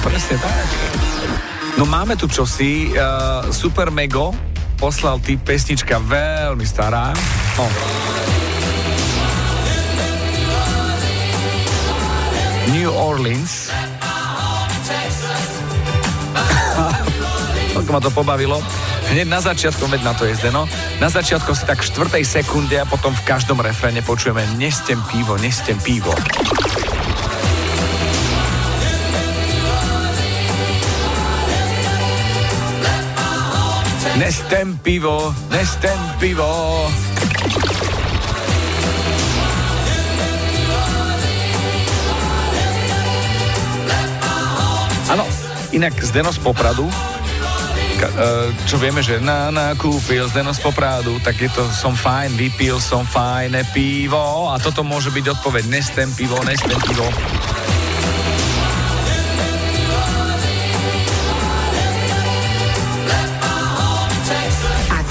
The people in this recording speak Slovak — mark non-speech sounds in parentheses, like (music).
Presne tak. No máme tu čosi, uh, Super Mego poslal ty pesnička veľmi stará. No. New Orleans. (laughs) Ako ma to pobavilo. Hneď na začiatku, veď na to je Zdeno, na začiatku si tak v štvrtej sekunde a potom v každom refréne počujeme nestem pivo, nestem pivo. Nestem pivo, nestem pivo. Áno, inak Zdeno z Popradu, e, čo vieme, že na, na kúpil Zdeno z Popradu, tak je to som fajn, vypil som fajné pivo a toto môže byť odpoveď, nestem pivo, nestem pivo.